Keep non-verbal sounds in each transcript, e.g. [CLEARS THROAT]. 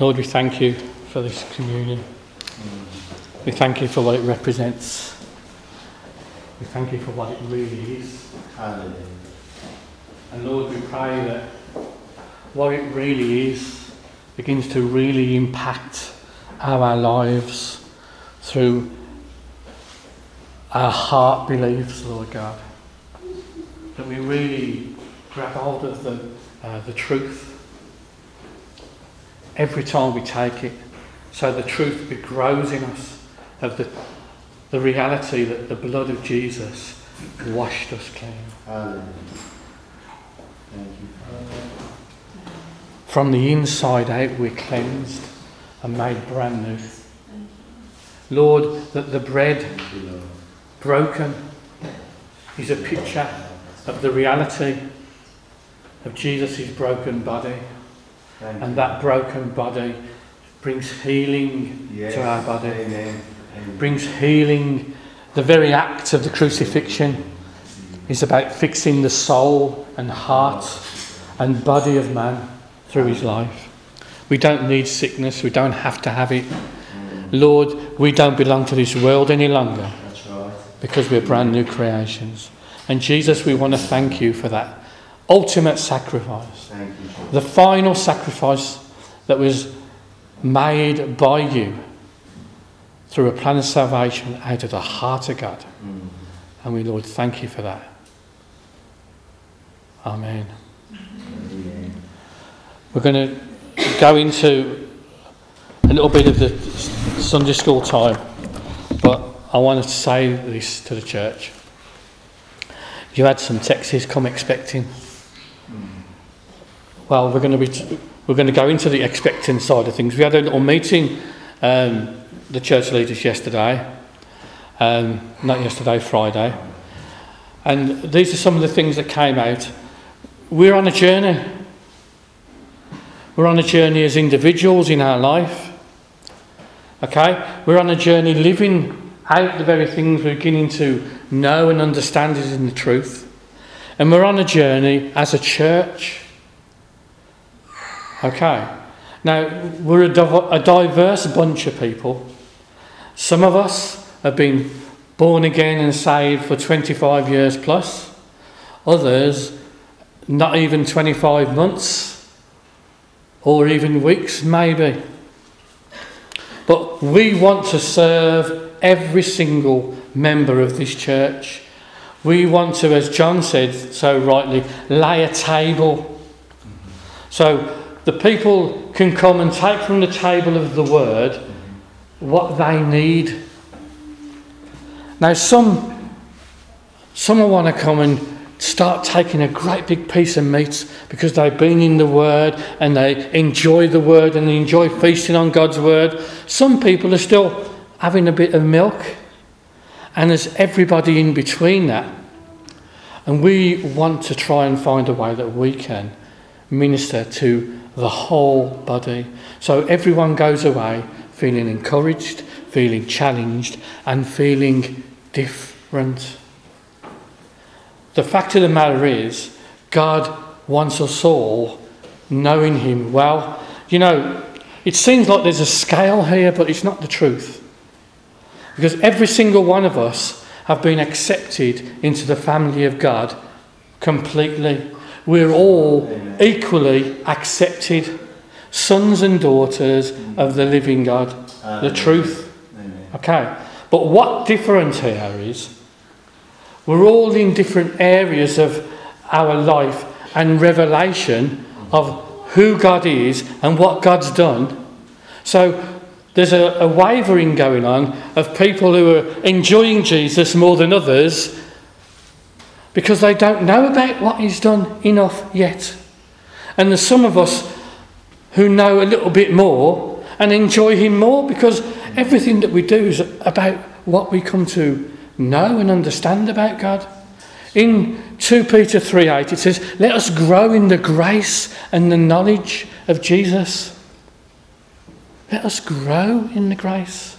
Lord, we thank you for this communion. We thank you for what it represents. We thank you for what it really is. Hallelujah. And Lord, we pray that what it really is begins to really impact our lives through our heart beliefs, Lord God. That we really grab hold of the, uh, the truth every time we take it, so the truth grows in us of the, the reality that the blood of Jesus washed us clean. Hallelujah. Thank you, Father. From the inside out, we're cleansed and made brand new. Lord, that the bread Thank you, Lord. broken is a picture of the reality of Jesus' broken body, Thank and you. that broken body brings healing yes. to our body, Amen. Amen. brings healing. The very act of the crucifixion is about fixing the soul and heart and body of man through his life. We don't need sickness, we don't have to have it. Mm. Lord, we don't belong to this world any longer That's right. because we're brand new creations. And Jesus, we want to thank you for that ultimate sacrifice, Thank you, the final sacrifice that was made by you through a plan of salvation out of the heart of God. Mm. And we, Lord, thank you for that. Amen. Amen. We're going to go into a little bit of the Sunday school time, but I wanted to say this to the church. You had some texts come expecting. Well, we're going to be we're going to go into the expecting side of things. We had a little meeting, um, the church leaders yesterday, um, not yesterday, Friday, and these are some of the things that came out. We're on a journey. We're on a journey as individuals in our life. Okay? We're on a journey living out the very things we're beginning to know and understand is in the truth. And we're on a journey as a church. Okay? Now, we're a, div- a diverse bunch of people. Some of us have been born again and saved for 25 years plus, others, not even 25 months or even weeks, maybe. But we want to serve every single member of this church. We want to, as John said so rightly, lay a table. So the people can come and take from the table of the word what they need. Now, some, some will want to come and start taking a great big piece of meat because they've been in the Word and they enjoy the Word and they enjoy feasting on God's Word. Some people are still having a bit of milk, and there's everybody in between that. And we want to try and find a way that we can minister to the whole body. So everyone goes away feeling encouraged, feeling challenged, and feeling different. The fact of the matter is, God wants us all knowing Him well. You know, it seems like there's a scale here, but it's not the truth. Because every single one of us have been accepted into the family of God completely. We're all equally accepted, sons and daughters of the living God, the truth. Okay, but what different here is we're all in different areas of our life and revelation of who God is and what God's done. So there's a, a wavering going on of people who are enjoying Jesus more than others because they don't know about what He's done enough yet. And there's some of us who know a little bit more and enjoy Him more because everything that we do is about what we come to know and understand about God. In 2 Peter 3:8 it says, Let us grow in the grace and the knowledge of Jesus. Let us grow in the grace.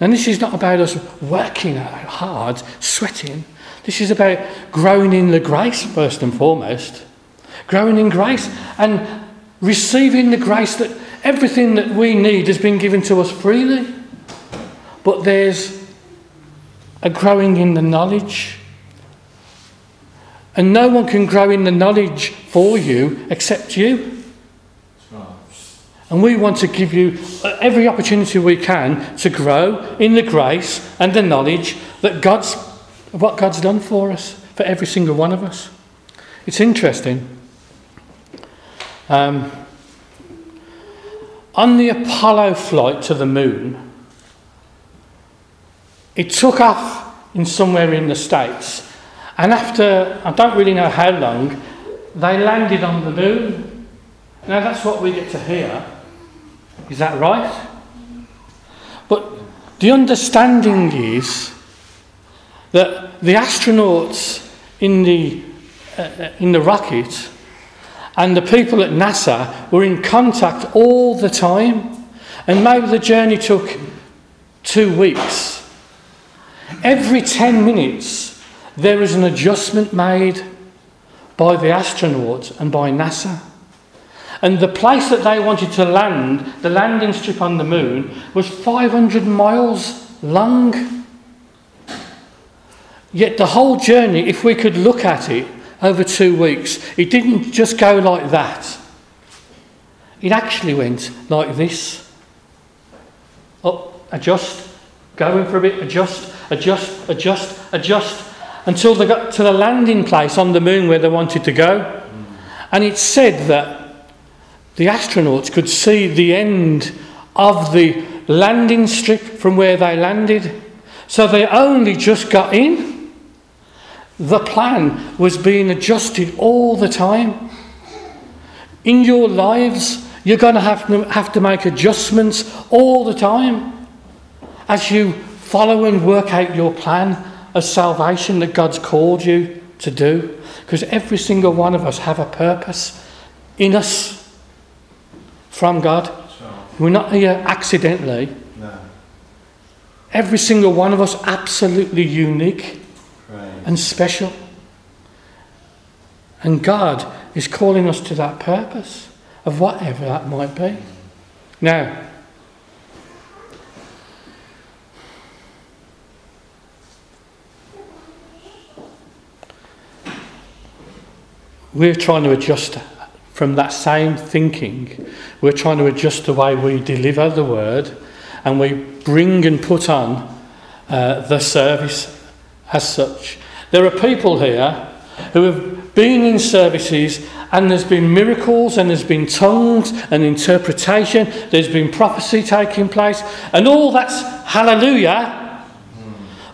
And this is not about us working hard, sweating. This is about growing in the grace, first and foremost. Growing in grace and receiving the grace that everything that we need has been given to us freely. But there's a growing in the knowledge. And no one can grow in the knowledge for you except you. And we want to give you every opportunity we can to grow in the grace and the knowledge that God's what God's done for us, for every single one of us. It's interesting. Um, on the Apollo flight to the moon, it took off in somewhere in the States. And after, I don't really know how long, they landed on the moon. Now that's what we get to hear. Is that right? But the understanding is that the astronauts in the, uh, uh in the rocket and the people at NASA were in contact all the time. And maybe the journey took two weeks. Every 10 minutes, there was an adjustment made by the astronauts and by NASA. And the place that they wanted to land, the landing strip on the moon, was 500 miles long. Yet the whole journey, if we could look at it over two weeks, it didn't just go like that. It actually went like this. Up, adjust, going for a bit, adjust, adjust, adjust, adjust, until they got to the landing place on the moon where they wanted to go. And it said that the astronauts could see the end of the landing strip from where they landed. So they only just got in. The plan was being adjusted all the time. In your lives, you're going to have to, have to make adjustments all the time as you follow and work out your plan of salvation that God's called you to do. Because every single one of us have a purpose in us from God. We're not here accidentally. No. Every single one of us absolutely unique. And special. And God is calling us to that purpose of whatever that might be. Now, we're trying to adjust from that same thinking. We're trying to adjust the way we deliver the word and we bring and put on uh, the service as such. There are people here who have been in services and there's been miracles and there's been tongues and interpretation, there's been prophecy taking place, and all that's hallelujah.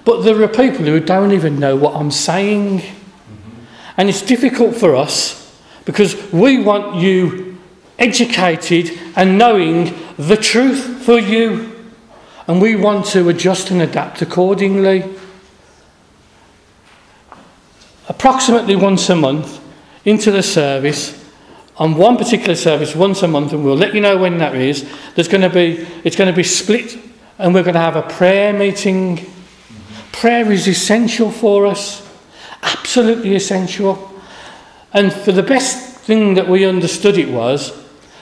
But there are people who don't even know what I'm saying. And it's difficult for us because we want you educated and knowing the truth for you. And we want to adjust and adapt accordingly. Approximately once a month into the service, on one particular service, once a month, and we'll let you know when that is, there's going to be, it's going to be split, and we're going to have a prayer meeting. Prayer is essential for us, absolutely essential. And for the best thing that we understood it was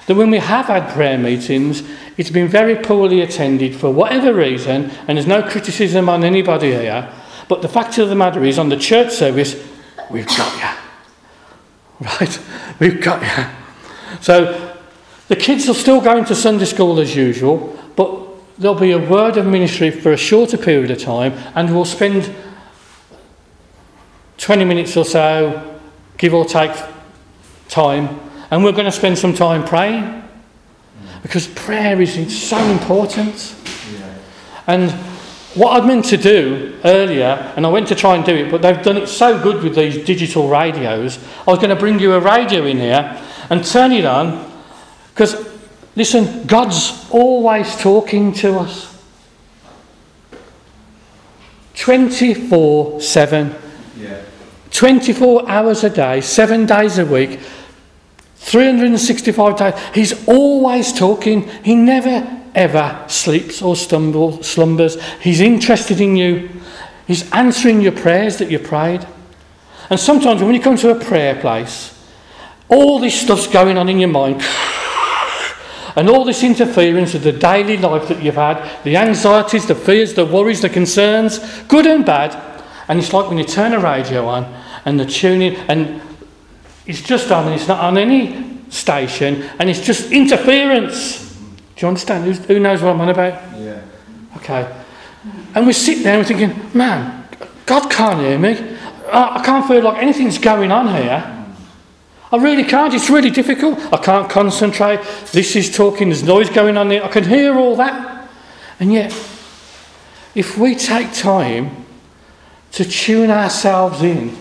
that when we have had prayer meetings, it's been very poorly attended for whatever reason, and there's no criticism on anybody here. But the fact of the matter is, on the church service, we've got you. Right? We've got you. So the kids are still going to Sunday school as usual, but there'll be a word of ministry for a shorter period of time, and we'll spend 20 minutes or so, give or take time, and we're going to spend some time praying because prayer is so important. Yeah. And what I'd meant to do earlier, and I went to try and do it, but they've done it so good with these digital radios, I was going to bring you a radio in here and turn it on because, listen, God's always talking to us 24 7. Yeah. 24 hours a day, seven days a week, 365 days. He's always talking. He never, ever sleeps or stumbles, slumbers. He's interested in you. He's answering your prayers that you prayed. And sometimes when you come to a prayer place, all this stuff's going on in your mind. [SIGHS] And all this interference of the daily life that you've had, the anxieties, the fears, the worries, the concerns, good and bad. And it's like when you turn a radio on and the tuning, and it's just on, and it's not on any station, and it's just interference. Do you understand? Who's, who knows what I'm on about? Yeah. Okay. And we sit there and we're thinking, man, God can't hear me. I I can't feel like anything's going on here. I really can't. It's really difficult. I can't concentrate. This is talking, there's noise going on there. I can hear all that. And yet, if we take time to tune ourselves in,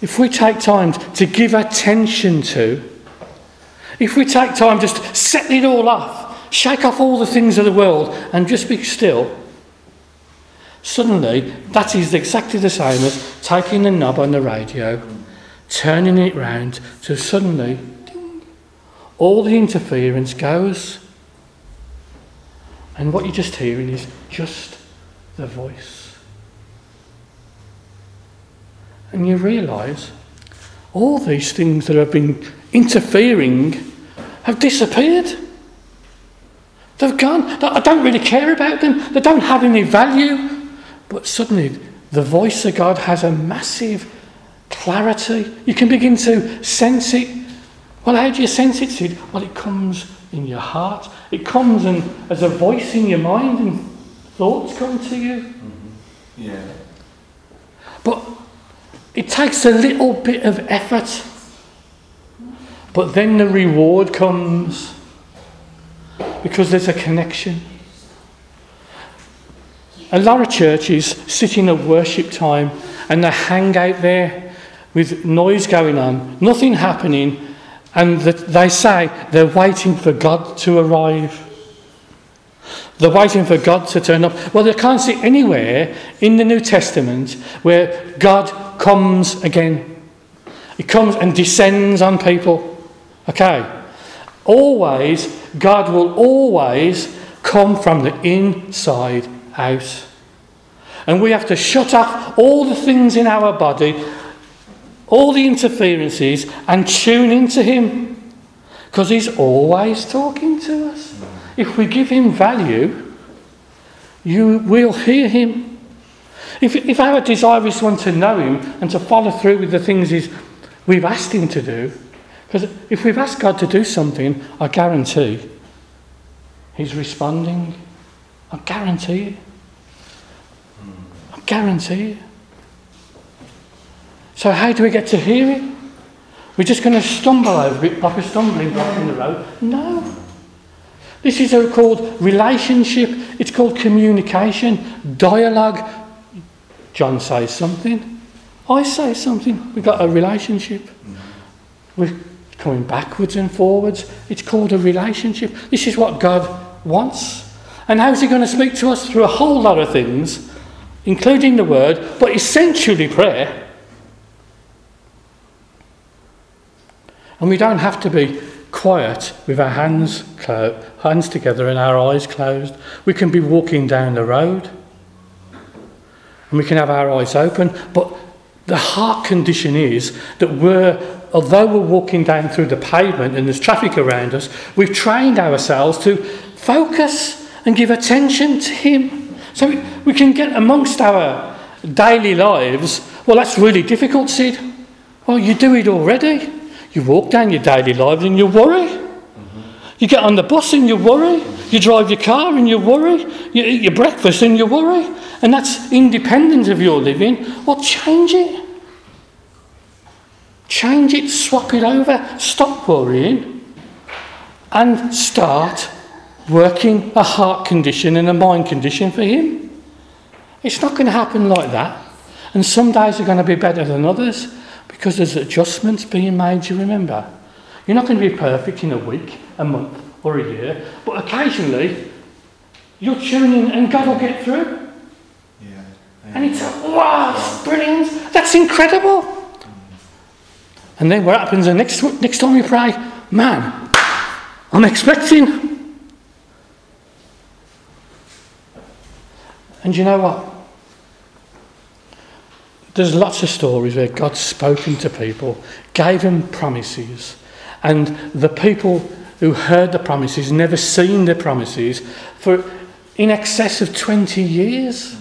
if we take time to give attention to, if we take time just to set it all off, shake off all the things of the world and just be still, suddenly that is exactly the same as taking the knob on the radio, turning it round to suddenly all the interference goes. And what you're just hearing is just the voice. And you realise all these things that have been interfering have disappeared. They've gone. I don't really care about them. They don't have any value. But suddenly, the voice of God has a massive clarity. You can begin to sense it. Well, how do you sense it, Sid? Well, it comes in your heart. It comes and as a voice in your mind, and thoughts come to you. Mm-hmm. Yeah. But it takes a little bit of effort. But then the reward comes because there's a connection. A lot of churches sit in a worship time and they hang out there with noise going on, nothing happening, and they say they're waiting for God to arrive. They're waiting for God to turn up. Well, they can't see anywhere in the New Testament where God comes again. He comes and descends on people. Okay? Always, God will always come from the inside out. And we have to shut off all the things in our body, all the interferences, and tune into Him. Because He's always talking to us. If we give Him value, you will hear Him. If, if our desire is one to know Him and to follow through with the things he's, we've asked Him to do, because if we've asked God to do something, I guarantee He's responding. I guarantee it. I guarantee it. So, how do we get to hear it? We're just going to stumble over it like a stumbling block in the road? No. This is a, called relationship, it's called communication, dialogue. John says something, I say something. We've got a relationship. We're coming backwards and forwards. It's called a relationship. This is what God wants. And how's He going to speak to us? Through a whole lot of things, including the Word, but essentially prayer. And we don't have to be quiet with our hands, clo- hands together and our eyes closed. We can be walking down the road and we can have our eyes open. But the heart condition is that we're, although we're walking down through the pavement and there's traffic around us, we've trained ourselves to focus and give attention to Him. So we- can get amongst our daily lives. Well, that's really difficult, Sid. Well, you do it already. You walk down your daily lives and you worry. You get on the bus and you worry. You drive your car and you worry. You eat your breakfast and you worry. And that's independent of your living. Well, change it. Change it, swap it over, stop worrying, and start working a heart condition and a mind condition for Him. It's not going to happen like that. And some days are going to be better than others because there's adjustments being made, you remember. You're not going to be perfect in a week, a month, or a year, but occasionally you'll tune in and God will get through. Yeah. And it's like, wow, that's brilliant. That's incredible. And then what happens the next, next time you pray? Man, I'm expecting. And you know what? There's lots of stories where God's spoken to people, gave them promises, and the people who heard the promises, never seen the promises for in excess of 20 years.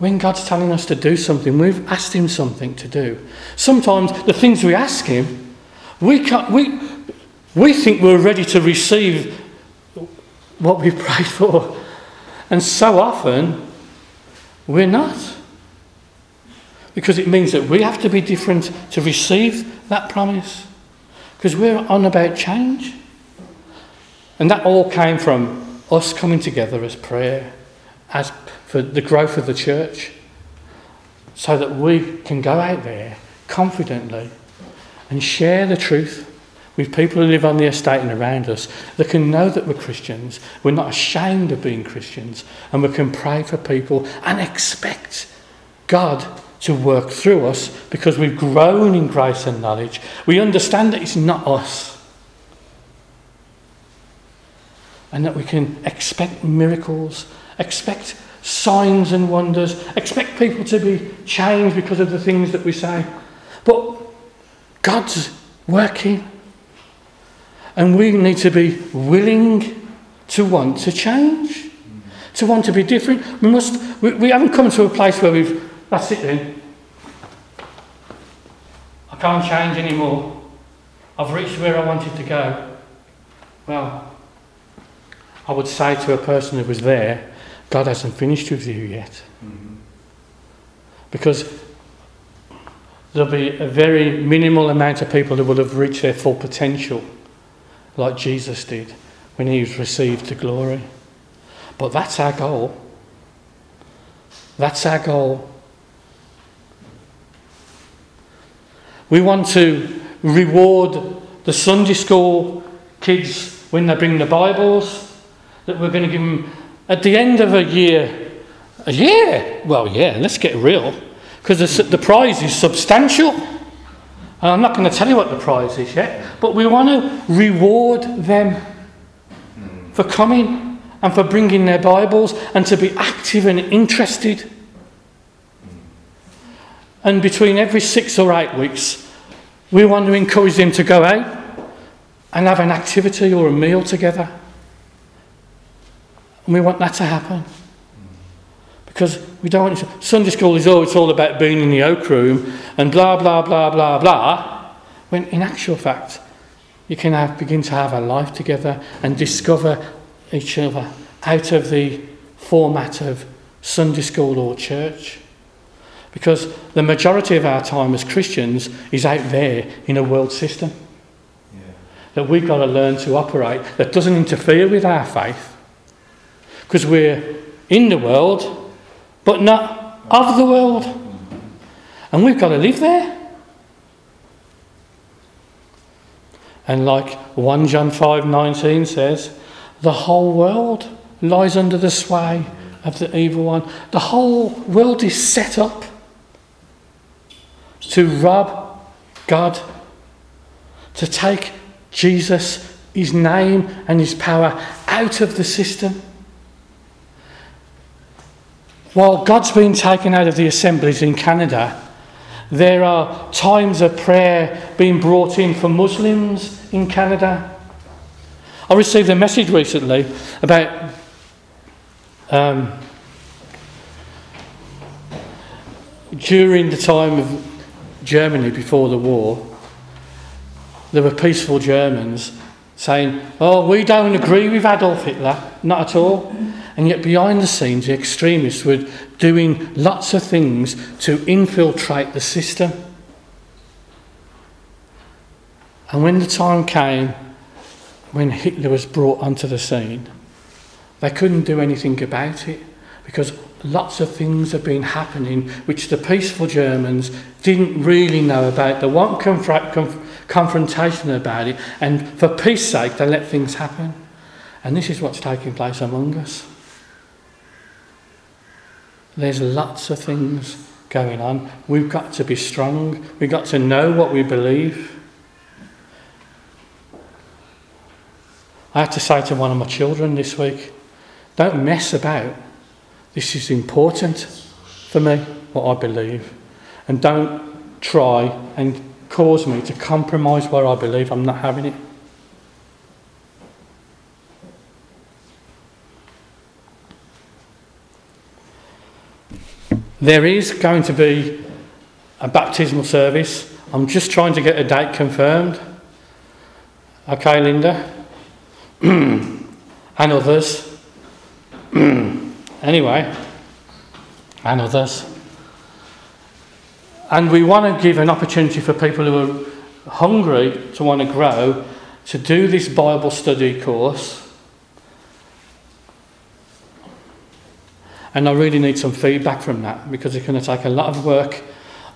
When God's telling us to do something, we've asked Him something to do. Sometimes the things we ask Him, we, can't, we, we think we're ready to receive what we've [LAUGHS] prayed for. And so often, we're not. Because it means that we have to be different to receive that promise. Because we're on about change. And that all came from us coming together as prayer, as for the growth of the church, so that we can go out there confidently and share the truth with people who live on the estate and around us that can know that we're Christians, we're not ashamed of being Christians, and we can pray for people and expect God to work through us because we've grown in grace and knowledge. We understand that it's not us. And that we can expect miracles, expect signs and wonders, expect people to be changed because of the things that we say. But God's working. And we need to be willing to want to change, to want to be different. We must. We, we haven't come to a place where we've. That's it then. I can't change anymore. I've reached where I wanted to go. Well, I would say to a person who was there, God hasn't finished with you yet. Because there'll be a very minimal amount of people who will have reached their full potential like Jesus did when he was received to glory. But that's our goal. That's our goal. We want to reward the Sunday school kids when they bring the Bibles, that we're going to give them at the end of a year. A year? Well, yeah, let's get real. Because the, the prize is substantial. And I'm not going to tell you what the prize is yet, but we want to reward them for coming and for bringing their Bibles and to be active and interested. And between every six or eight weeks, we want to encourage them to go out and have an activity or a meal together. And we want that to happen. Because we don't want Sunday school is all it's all about being in the oak room and blah blah blah blah blah. When in actual fact, you can have, begin to have a life together and discover each other out of the format of Sunday school or church. Because the majority of our time as Christians is out there in a world system Yeah. that we've got to learn to operate that doesn't interfere with our faith. Because we're in the world, but not of the world. And we've got to live there. And like 1 John 5:19 says, the whole world lies under the sway of the evil one. The whole world is set up to rob God, to take Jesus, his name and his power out of the system. While God's been taken out of the assemblies in Canada, there are times of prayer being brought in for Muslims in Canada. I received a message recently about um, during the time of Germany before the war, there were peaceful Germans saying, Oh, we don't agree with Adolf Hitler, not at all. And yet, behind the scenes, the extremists were doing lots of things to infiltrate the system. And when the time came when Hitler was brought onto the scene, they couldn't do anything about it because lots of things have been happening which the peaceful Germans didn't really know about. They want confront, conf- about it, and for peace sake, they let things happen. And this is what's taking place among us. There's lots of things going on. We've got to be strong. We've got to know what we believe. I had to say to one of my children this week, don't mess about. This is important for me, what I believe. and don't try and cause me to compromise where I believe. I'm not having it. There is going to be a baptismal service. I'm just trying to get a date confirmed. Okay, Linda? [CLEARS THROAT] and others. [CLEARS THROAT] anyway, and others. And we want to give an opportunity for people who are hungry to want to grow to do this Bible study course. And I really need some feedback from that because it's going to take a lot of work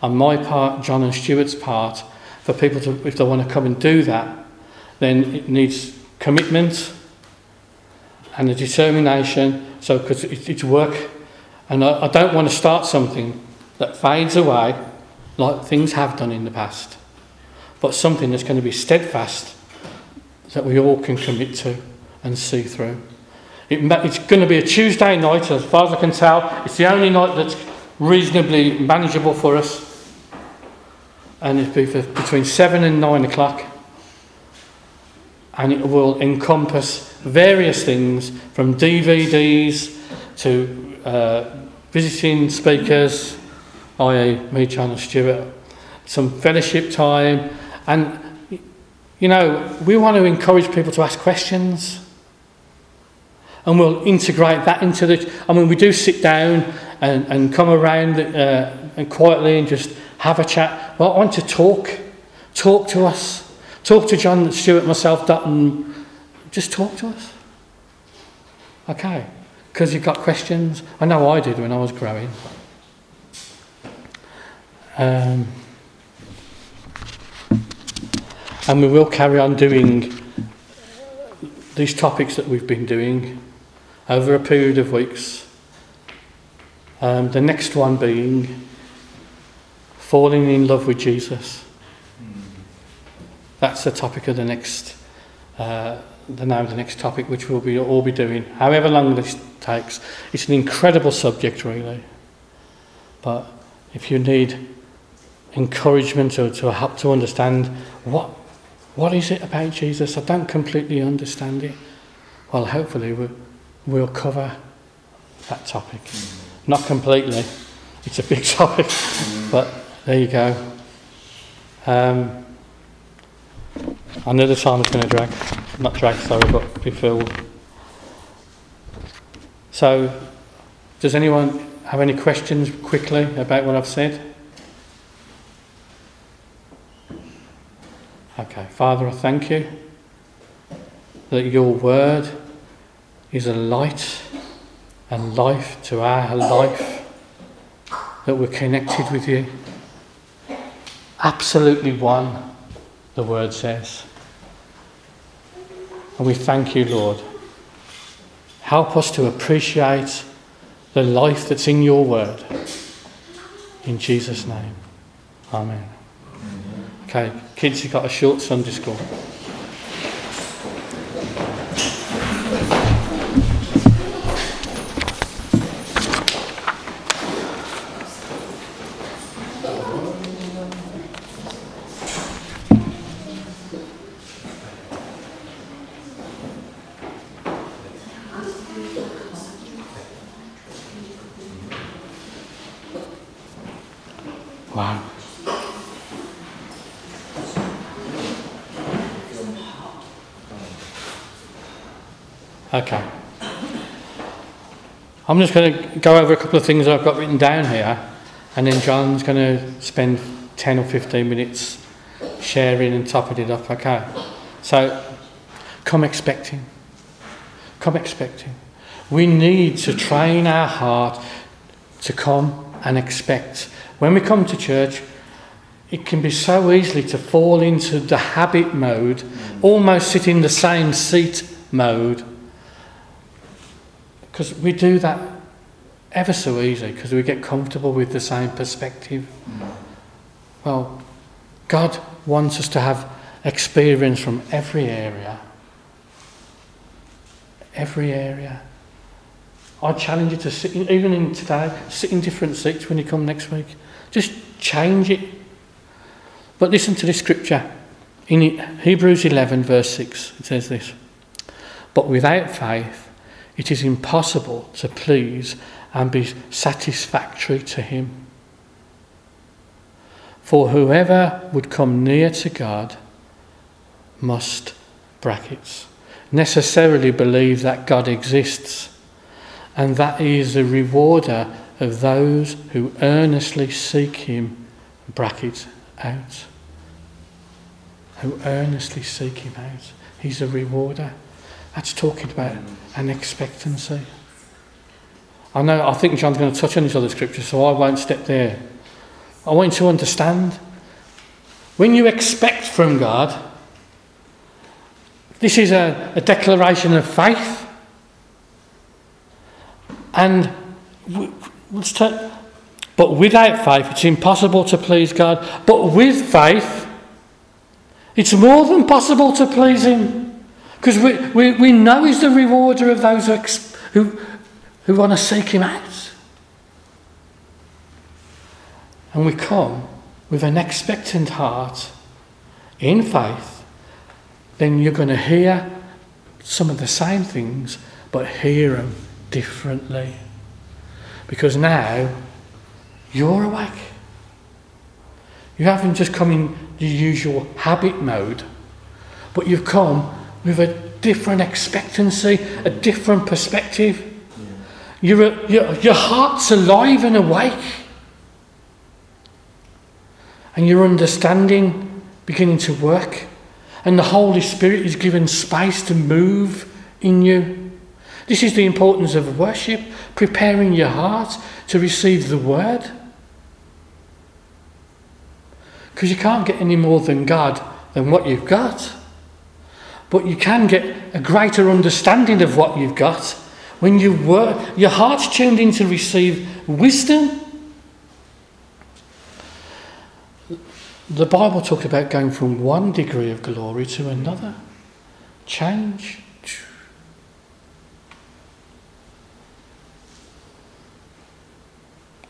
on my part, John and Stuart's part, for people to, if they want to come and do that, then it needs commitment and a determination. So, because it, it's work, and I, I don't want to start something that fades away like things have done in the past, but something that's going to be steadfast that we all can commit to and see through. It, it's going to be a Tuesday night, as far as I can tell. It's the only night that's reasonably manageable for us. And it'll be between 7 and 9 o'clock. And it will encompass various things from DVDs to uh, visiting speakers, i.e., me, John, Stuart, some fellowship time. And, you know, we want to encourage people to ask questions and we'll integrate that into the. I mean, we do sit down and, and come around uh, and quietly and just have a chat. Well, I want to talk. Talk to us. Talk to John, Stuart, myself, Dutton. Just talk to us. Okay. Because you've got questions. I know I did when I was growing. Um, and we will carry on doing these topics that we've been doing over a period of weeks. Um, the next one being falling in love with Jesus. That's the topic of the next, uh, the name of the next topic, which we'll be all be doing, however long this takes. It's an incredible subject, really. But if you need encouragement to, to help to understand what what is it about Jesus? I don't completely understand it. Well, hopefully we we'll cover that topic. Mm. Not completely, it's a big [LAUGHS] topic, mm. but there you go. Um, I know the time is going to drag, not drag, sorry, but be filled. So, does anyone have any questions quickly about what I've said? Okay, Father, I thank you that your word is a light and life to our life, that we're connected with you. Absolutely one, the word says. And we thank you, Lord. Help us to appreciate the life that's in your word. In Jesus' name. Amen. Okay, kids, you've got a short Sunday school. Okay. I'm just going to go over a couple of things I've got written down here, and then John's going to spend 10 or 15 minutes sharing and topping it up. Okay. So, come expecting. Come expecting. We need to train our heart to come and expect. When we come to church, it can be so easily to fall into the habit mode, almost sit in the same seat mode because we do that ever so easy because we get comfortable with the same perspective. Well, God wants us to have experience from every area. Every area. I challenge you to sit, even in today, sit in different seats when you come next week. Just change it. But listen to this scripture. In Hebrews 11, verse 6, it says this But without faith, it is impossible to please and be satisfactory to Him. For whoever would come near to God must, brackets, necessarily believe that God exists and that He is the rewarder of those who earnestly seek Him, brackets, out. Who earnestly seek Him out. He's a rewarder. That's talking about an expectancy. I know, I think John's going to touch on these other scriptures, so I won't step there. I want you to understand. When you expect from God, this is a, a declaration of faith. And let's take, but without faith, it's impossible to please God. But with faith, it's more than possible to please Him. Because we, we, we know He's the rewarder of those who, who, who want to seek Him out. And we come with an expectant heart in faith, then you're going to hear some of the same things, but hear them differently. Because now you're awake. You haven't just come in the usual habit mode, but you've come with a different expectancy, a different perspective. Your, your, your heart's alive and awake. And your understanding beginning to work. And the Holy Spirit is given space to move in you. This is the importance of worship, preparing your heart to receive the word. Because you can't get any more than God than what you've got. But you can get a greater understanding of what you've got when you work, your heart's tuned in to receive wisdom. The Bible talks about going from one degree of glory to another. Change.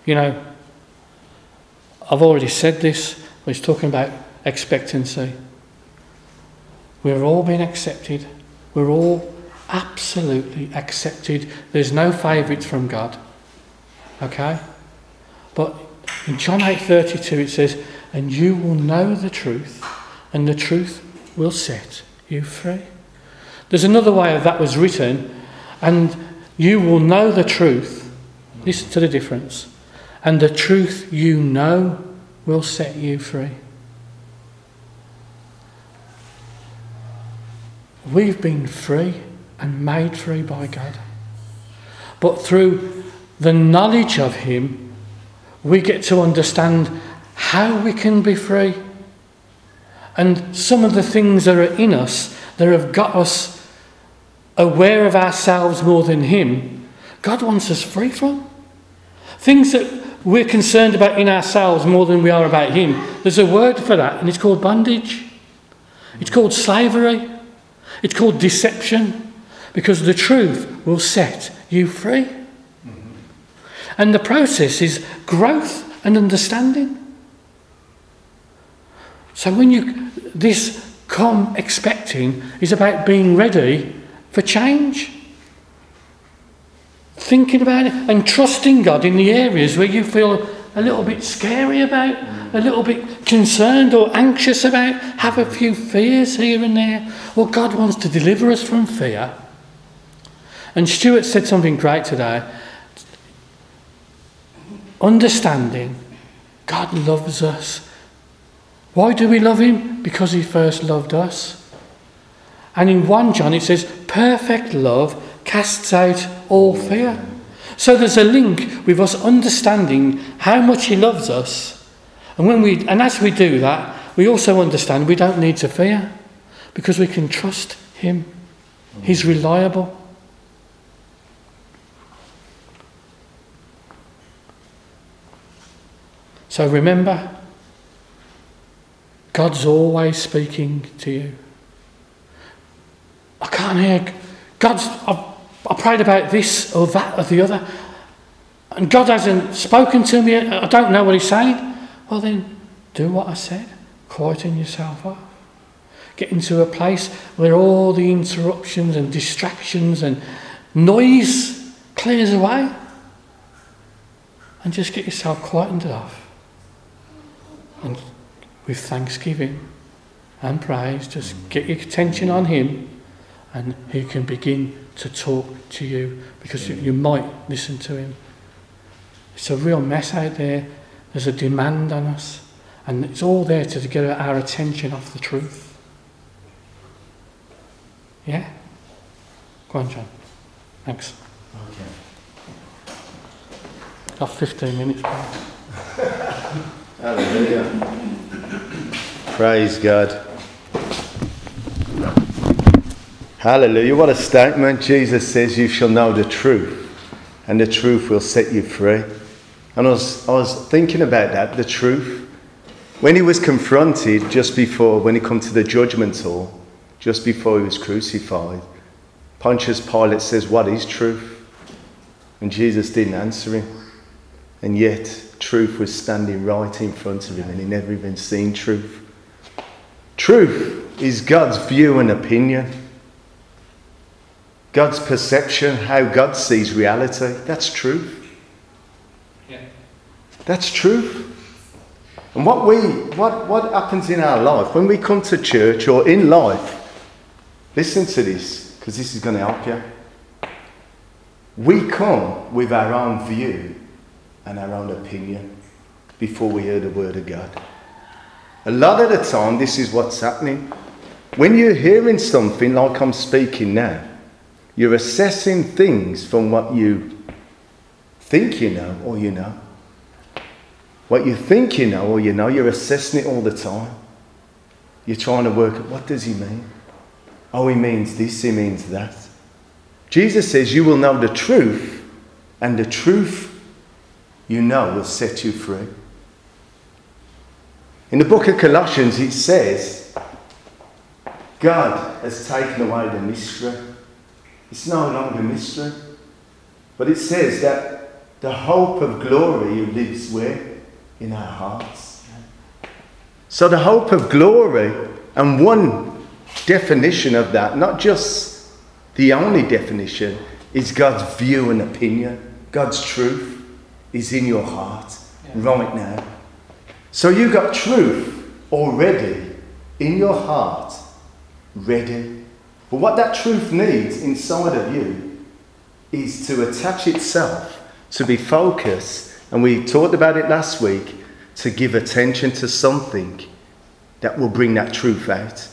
You know, I've already said this, but it's talking about expectancy. We're all being accepted. We're all absolutely accepted. There's no favourites from God. Okay? But in John 8:32 it says, "And you will know the truth, and the truth will set you free." There's another way of that was written, and you will know the truth. Listen to the difference and the truth you know will set you free. We've been free and made free by God. But through the knowledge of Him, we get to understand how we can be free. And some of the things that are in us that have got us aware of ourselves more than Him, God wants us free from. Things that we're concerned about in ourselves more than we are about Him. There's a word for that, and it's called bondage. It's called slavery. It's called deception. Because the truth will set you free. And the process is growth and understanding. So when you this come expecting is about being ready for change thinking about it and trusting God in the areas where you feel a little bit scary about, a little bit concerned or anxious about, have a few fears here and there. Well, God wants to deliver us from fear. And Stuart said something great today. Understanding God loves us. Why do we love Him? Because He first loved us. And in 1 John it says, perfect love casts out all fear. So there's a link with us understanding how much He loves us. And, when we, and as we do that, we also understand we don't need to fear because we can trust Him. He's reliable. So remember, God's always speaking to you. I can't hear God's. I've, I prayed about this or that or the other, and God hasn't spoken to me. I don't know what He's saying. Well, then do what I said. Quieten yourself up. Get into a place where all the interruptions and distractions and noise clears away. And just get yourself quietened off. And with thanksgiving and praise, just get your attention on Him and He can begin to talk to you because you, you might listen to Him. It's a real mess out there. There's a demand on us. And it's all there to get our attention off the truth. Yeah? Go on, John. Thanks. Okay. Got 15 minutes. [LAUGHS] Hallelujah. Praise God. Hallelujah. What a statement. Jesus says, You shall know the truth, and the truth will set you free. And I was, I was thinking about that, the truth. When he was confronted just before, when he come to the judgment hall, just before he was crucified, Pontius Pilate says, What is truth? And Jesus didn't answer him. And yet, truth was standing right in front of him, and he never even seen truth. Truth is God's view and opinion, God's perception, how God sees reality. That's truth. Yeah. That's truth. And what we what what happens in our life when we come to church or in life, listen to this, because this is going to help you. We come with our own view and our own opinion before we hear the word of God. A lot of the time, this is what's happening. When you're hearing something like I'm speaking now, you're assessing things from what you think you know or you know. What you think you know or you know, you're assessing it all the time. You're trying to work out what does he mean? Oh, he means this, he means that. Jesus says you will know the truth, and the truth you know will set you free. In the book of Colossians, it says, God has taken away the mystery. It's no longer mystery. But it says that the hope of glory lives where? In our hearts. So the hope of glory, and one definition of that, not just the only definition, is God's view and opinion. God's truth is in your heart right now. So you've got truth already in your heart, ready. But what that truth needs inside of you is to attach itself, to be focused, and we talked about it last week, to give attention to something that will bring that truth out.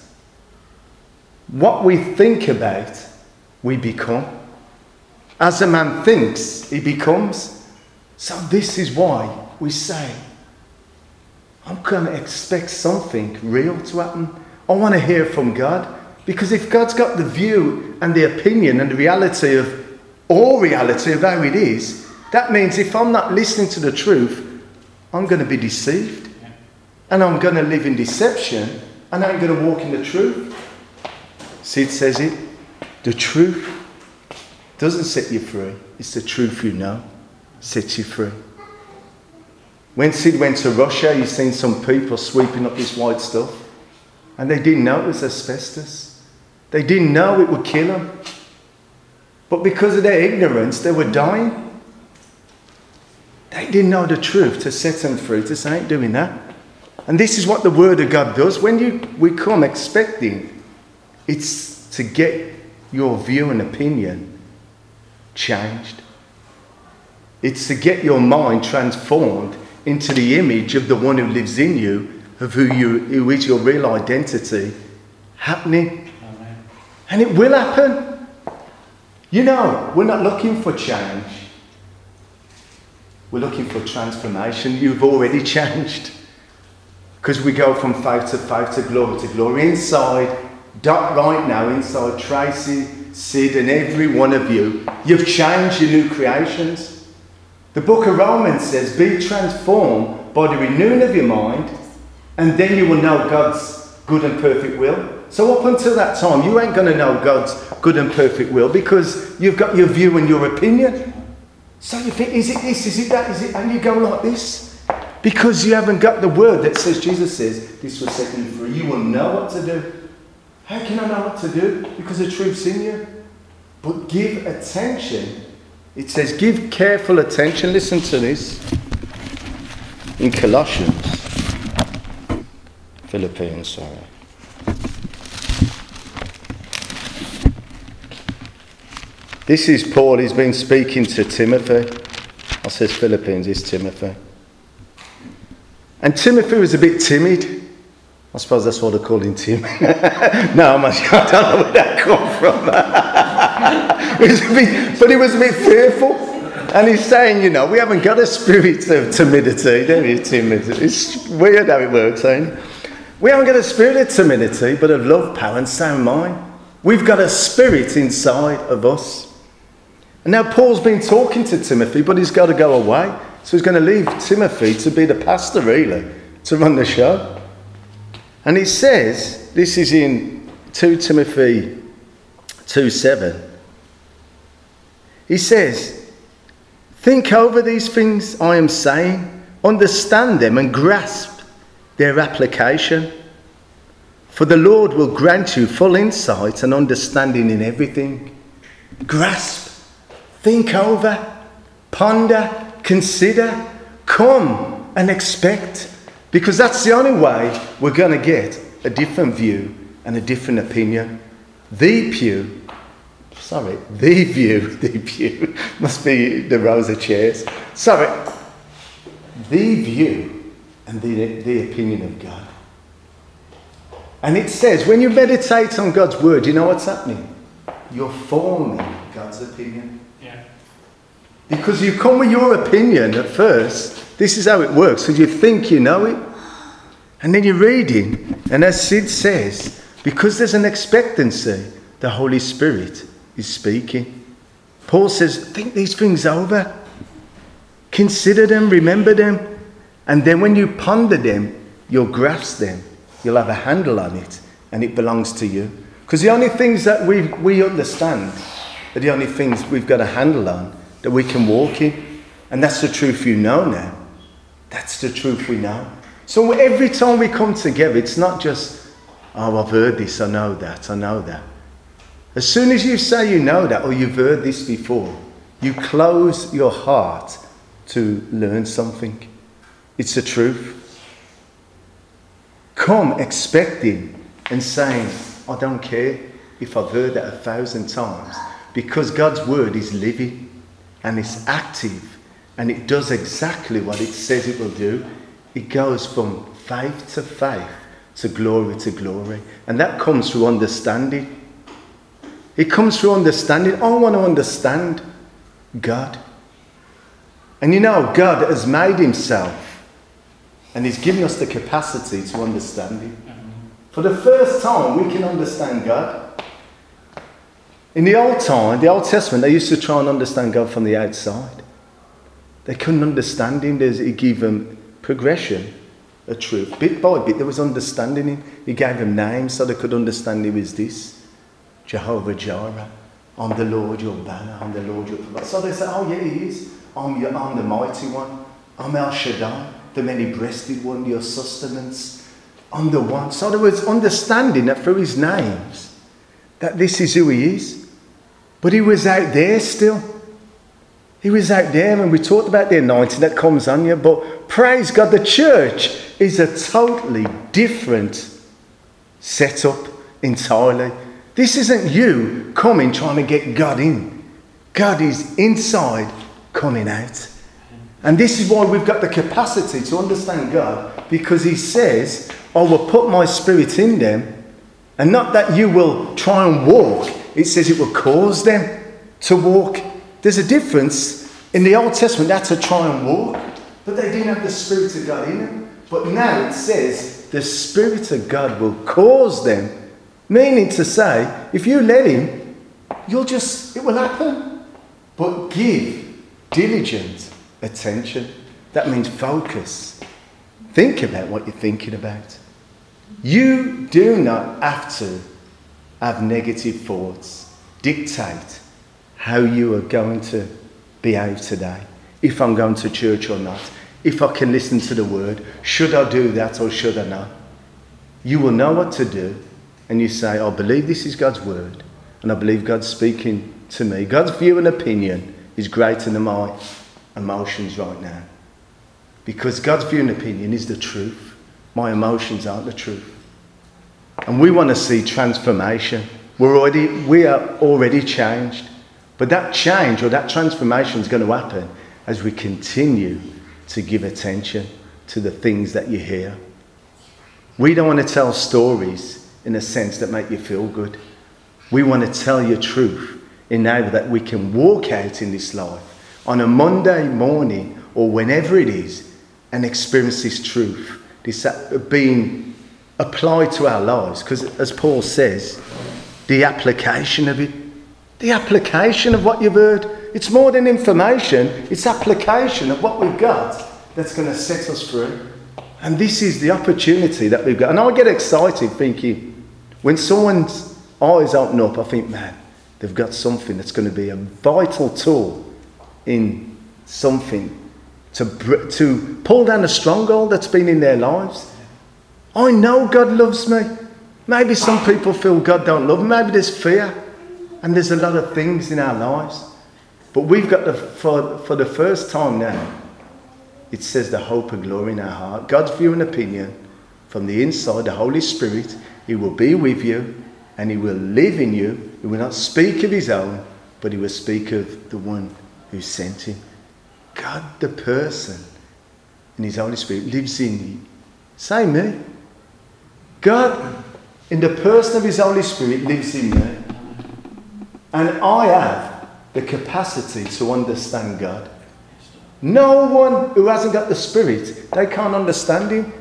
What we think about, we become. As a man thinks, he becomes. So, this is why we say, I'm going to expect something real to happen. I want to hear from God. Because if God's got the view and the opinion and the reality of all reality of how it is, that means if I'm not listening to the truth, I'm going to be deceived. And I'm going to live in deception and I'm going to walk in the truth. Sid says it the truth doesn't set you free, it's the truth you know sets you free. When Sid went to Russia, he's seen some people sweeping up this white stuff, and they didn't know it was asbestos. They didn't know it would kill them. But because of their ignorance, they were dying. They didn't know the truth to set them free, to say, ain't doing that. And this is what the Word of God does. When you, we come expecting, it's to get your view and opinion changed. It's to get your mind transformed into the image of the one who lives in you, of who you who is your real identity, happening. And it will happen. You know, we're not looking for change. We're looking for transformation. You've already [LAUGHS] changed. Because we go from faith to faith to glory to glory. Inside, Dot right now, inside Tracy, Sid, and every one of you, you've changed your new creations. The book of Romans says, Be transformed by the renewing of your mind, and then you will know God's good and perfect will. So up until that time, you ain't going to know God's good and perfect will because you've got your view and your opinion. So you think, is it this, is it that, is it, and you go like this? Because you haven't got the word that says, Jesus says, this will set you free. You will know what to do. How can I know what to do? Because the truth's in you. But give attention. It says, give careful attention. Listen to this in Colossians. Philippines, sorry. This is Paul, he's been speaking to Timothy. I says Philippines, it's Timothy. And Timothy was a bit timid. I suppose that's what they call him Tim. [LAUGHS] no, I'm actually, I don't know where that come from. [LAUGHS] bit, but he was a bit fearful. And he's saying, you know, we haven't got a spirit of timidity, don't we? Timidity. It's weird how it works, ain't it? We haven't got a spirit of timidity, but of love, power, and sound mind. We've got a spirit inside of us. And now Paul's been talking to Timothy, but he's got to go away. So he's going to leave Timothy to be the pastor, really, to run the show. And he says, this is in 2 Timothy 2 7. He says, Think over these things I am saying, understand them, and grasp their application. For the Lord will grant you full insight and understanding in everything. Grasp, think over, ponder, consider, come and expect. Because that's the only way we're going to get a different view and a different opinion. The pew, sorry, the view, [LAUGHS] the pew, must be the rows of chairs. Sorry, the view and the, the opinion of God. And it says, when you meditate on God's word, you know what's happening? You're forming God's opinion. Because you come with your opinion at first, this is how it works. Because you think you know it. And then you're reading, and as Sid says, because there's an expectancy, the Holy Spirit is speaking. Paul says, think these things over. Consider them, remember them. And then when you ponder them, you'll grasp them. You'll have a handle on it, and it belongs to you. Because the only things that we, we understand are the only things we've got a handle on that we can walk in. And that's the truth you know now. That's the truth we know. So every time we come together, it's not just, oh, I've heard this, I know that, I know that. As soon as you say you know that or you've heard this before, you close your heart to learn something. It's the truth. Come expecting and saying, I don't care if I've heard that a thousand times, because God's word is living and it's active and it does exactly what it says it will do. It goes from faith to faith to glory to glory. And that comes through understanding. It comes through understanding. I want to understand God. And you know, God has made himself and he's given us the capacity to understand him. For the first time, we can understand God. In the old time, the Old Testament, they used to try and understand God from the outside. They couldn't understand him. He gave them progression of truth. Bit by bit, there was understanding him. He gave them names so they could understand he was this Jehovah Jireh. I'm the Lord your banner. I'm the Lord your provider. So they said, Oh, yeah, he is. I'm, your, I'm the mighty one. I'm El Shaddai, the many breasted one, your sustenance. I'm the one. So there was understanding that through his names, that this is who he is. But he was out there still. He was out there, and we talked about the anointing that comes on you. But praise God, the church is a totally different setup entirely. This isn't you coming trying to get God in. God is inside coming out. And this is why we've got the capacity to understand God because He says, I will put my spirit in them, and not that you will try and walk, it says it will cause them to walk. There's a difference. In the Old Testament, that's to try and walk, but they didn't have the Spirit of God in them. But now it says the Spirit of God will cause them, meaning to say, if you let Him, you'll just, it will happen. But give diligent attention. That means focus. Think about what you're thinking about. You do not have to have negative thoughts dictate how you are going to behave today. If I'm going to church or not. If I can listen to the word. Should I do that or should I not? You will know what to do. And you say, I believe this is God's word. And I believe God's speaking to me. God's view and opinion is greater than my emotions right now. Because God's view and opinion is the truth. My emotions aren't the truth. And we want to see transformation. We're already, we are already changed. But that change or that transformation is going to happen as we continue to give attention to the things that you hear. We don't want to tell stories in a sense that make you feel good. We want to tell you truth in order that we can walk out in this life on a Monday morning or whenever it is and experience this truth, this uh, being applied to our lives. Because as Paul says, the application of it, the application of what you've heard, it's more than information, it's application of what we've got that's going to set us free. And this is the opportunity that we've got. And I get excited thinking, when someone's eyes open up, I think, man, they've got something that's going to be a vital tool in something to, to pull down a stronghold that's been in their lives. I know God loves me. Maybe some people feel God don't love me. Maybe there's fear. And there's a lot of things in our lives. But we've got the, for, for the first time now, it says the hope and glory in our heart. God's view and opinion from the inside, the Holy Spirit, He will be with you and He will live in you. He will not speak of His own, but He will speak of the one who sent Him. God, the person, and His Holy Spirit lives in you. Say me. God, in the person of His Holy Spirit, lives in me. And I have the capacity to understand God. No one who hasn't got the Spirit, they can't understand Him.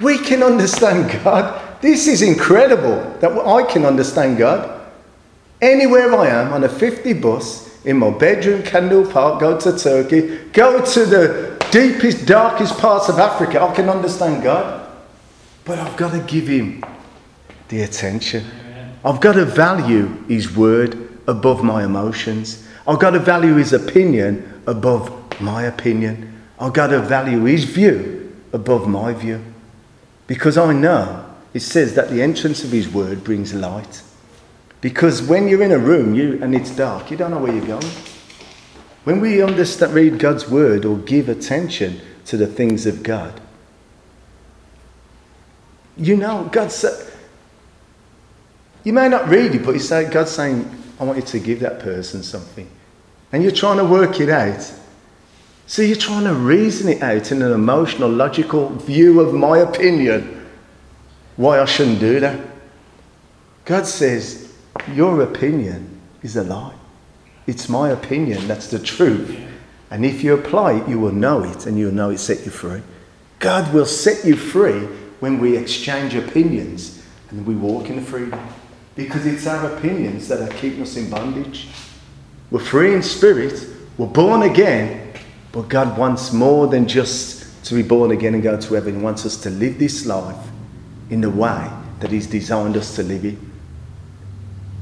We can understand [LAUGHS] God. This is incredible that I can understand God. Anywhere I am on a 50 bus, in my bedroom, Kendall Park, go to Turkey, go to the deepest, darkest parts of Africa, I can understand God. But I've got to give Him the attention. I've got to value His word above my emotions. I've got to value His opinion above my opinion. I've got to value His view above my view. Because I know it says that the entrance of His word brings light. Because when you're in a room you, and it's dark, you don't know where you're going. When we understand, read God's word or give attention to the things of God, you know, God said, you may not read it, but you say, God's saying, I want you to give that person something. And you're trying to work it out. So you're trying to reason it out in an emotional, logical view of my opinion why I shouldn't do that. God says, your opinion is a lie. It's my opinion, that's the truth. And if you apply it, you will know it and you'll know it set you free. God will set you free when we exchange opinions and we walk in freedom. Because it's our opinions that are keeping us in bondage. We're free in spirit, we're born again, but God wants more than just to be born again and go to heaven. He wants us to live this life in the way that He's designed us to live it.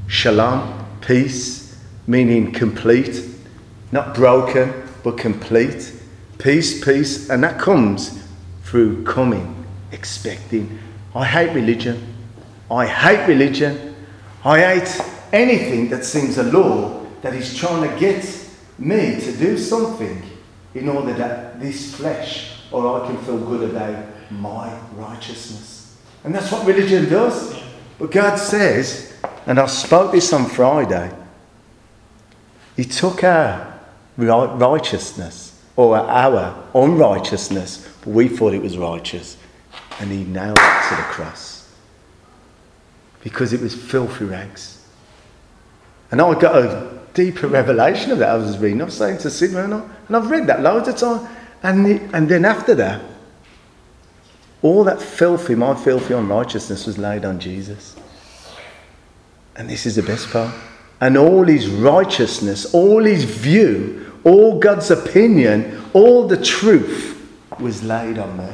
Shalom, peace, meaning complete, not broken, but complete. Peace, peace, and that comes through coming, expecting. I hate religion. I hate religion. I hate anything that seems a law that is trying to get me to do something in order that this flesh or I can feel good about my righteousness. And that's what religion does. But God says, and I spoke this on Friday. He took our righteousness or our unrighteousness, but we thought it was righteous, and he nailed it to the cross because it was filthy rags. And I got a deeper revelation of that. I was reading. I was saying to Sidney, and I've read that loads of times. And, the, and then after that, all that filthy, my filthy unrighteousness was laid on Jesus. And this is the best part. And all his righteousness, all his view, all God's opinion, all the truth was laid on me.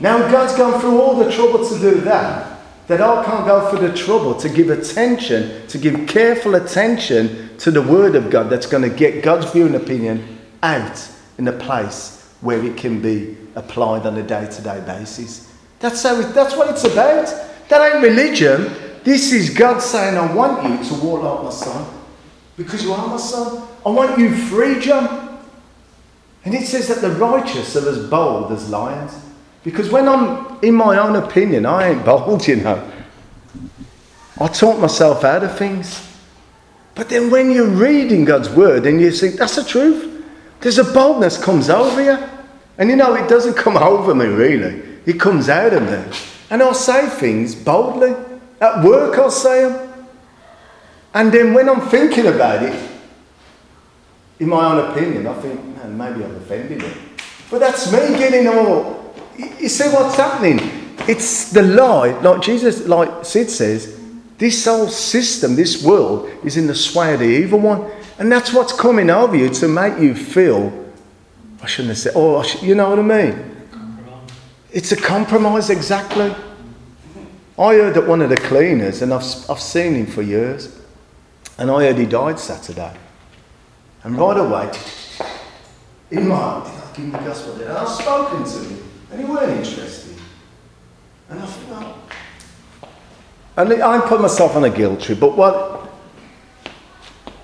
Now God's gone through all the trouble to do that, that I can't go through the trouble to give attention, to give careful attention to the Word of God that's going to get God's view and opinion out in a place where it can be applied on a day-to-day basis. That's how. It, that's what it's about. That ain't religion. This is God saying, "I want you to walk like my son, because you are my son. I want you free, John." And it says that the righteous are as bold as lions. Because when I'm in my own opinion, I ain't bold, [LAUGHS] you know. I talk myself out of things. But then when you're reading God's word and you think, that's the truth, there's a boldness comes over you. And you know, it doesn't come [LAUGHS] over me really. It comes out of me. And I'll say things boldly. At work, I'll say them. And then when I'm thinking about it, in my own opinion, I think, man, maybe I've offended him. But that's me getting all. You see what's happening? It's the lie, like Jesus, like Sid says, this whole system, this world, is in the sway of the evil one. And that's what's coming over you to make you feel, I shouldn't have said, oh, you know what I mean? It's a compromise, exactly. I heard that one of the cleaners, and I've, I've seen him for years, and I heard he died Saturday. And right away, in my did I give him the gospel then? And I've spoken to him, and he weren't interested. And I thought, well, and I put myself on a guilt trip, but what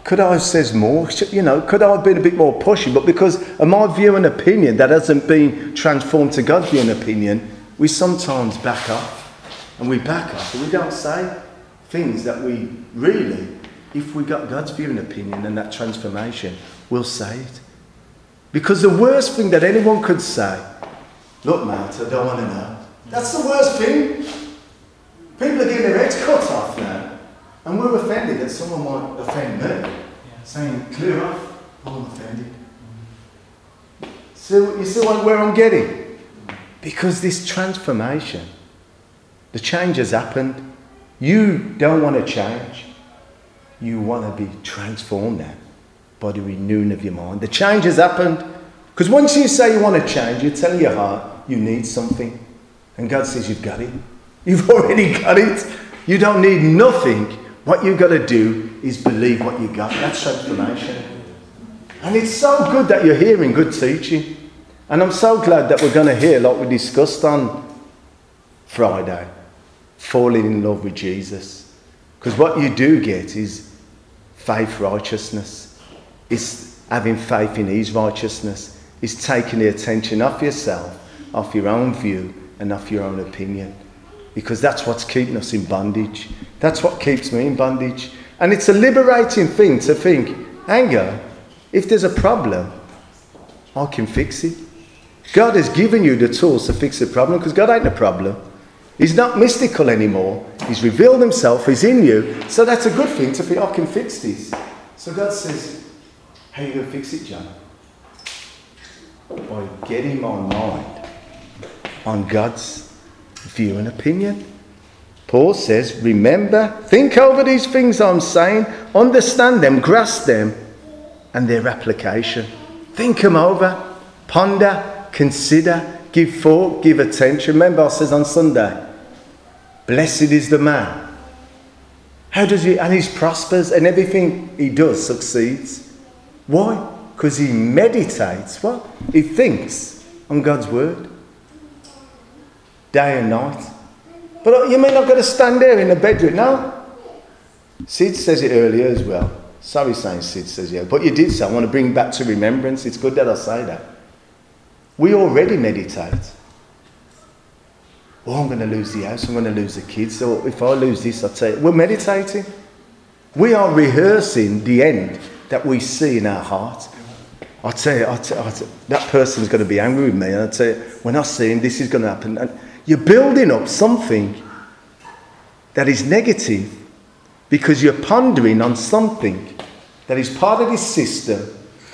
could I have said more? You know, could I have been a bit more pushy? But because of my view and opinion that hasn't been transformed to God's view and opinion, we sometimes back up. And we back up and we don't say things that we really, if we got God's view and opinion and that transformation, we'll say it. Because the worst thing that anyone could say, look, mate, I don't want to know. That's the worst thing. People are getting their heads cut off now. And we're offended that someone might offend me. Saying, clear off, I'm offended. So you see where I'm getting? Because this transformation, the change has happened. You don't want to change. You want to be transformed now by the renewing of your mind. The change has happened. Because once you say you want to change, you tell your heart you need something. And God says you've got it. You've [LAUGHS] already got it. You don't need nothing. What you've got to do is believe what you got. That's transformation. And it's so good that you're hearing good teaching. And I'm so glad that we're going to hear, like we discussed on Friday, falling in love with Jesus. Because what you do get is faith righteousness. It's having faith in His righteousness. It's taking the attention off yourself, off your own view, and off your own opinion because that's what's keeping us in bondage. That's what keeps me in bondage. And it's a liberating thing to think, anger, if there's a problem, I can fix it. God has given you the tools to fix the problem because God ain't a problem. He's not mystical anymore. He's revealed himself, he's in you. So that's a good thing to think, I can fix this. So God says, How are you going to fix it, John? By getting my mind on God's view and opinion. Paul says, Remember, think over these things I'm saying, understand them, grasp them, and their application. Think them over, ponder, consider, give thought, give attention. Remember, I says on Sunday, Blessed is the man. How does he, and he prospers, and everything he does succeeds. Why? Because he meditates, what? He thinks on God's word day and night. But uh, you may not got to stand there in the bedroom. No. Sid says it earlier as well. Sorry saying Sid says yeah. But you did say, I want to bring back to remembrance. It's good that I say that. We already meditate. Oh, I'm going to lose the house. I'm going to lose the kids. So if I lose this, tell you. We're meditating. We are rehearsing the end that we see in our heart. I tell you, I tell, I tell, that person's going to be angry with me. And I tell you, when I see him, this is going to happen. And you're building up something that is negative because you're pondering on something that is part of this system,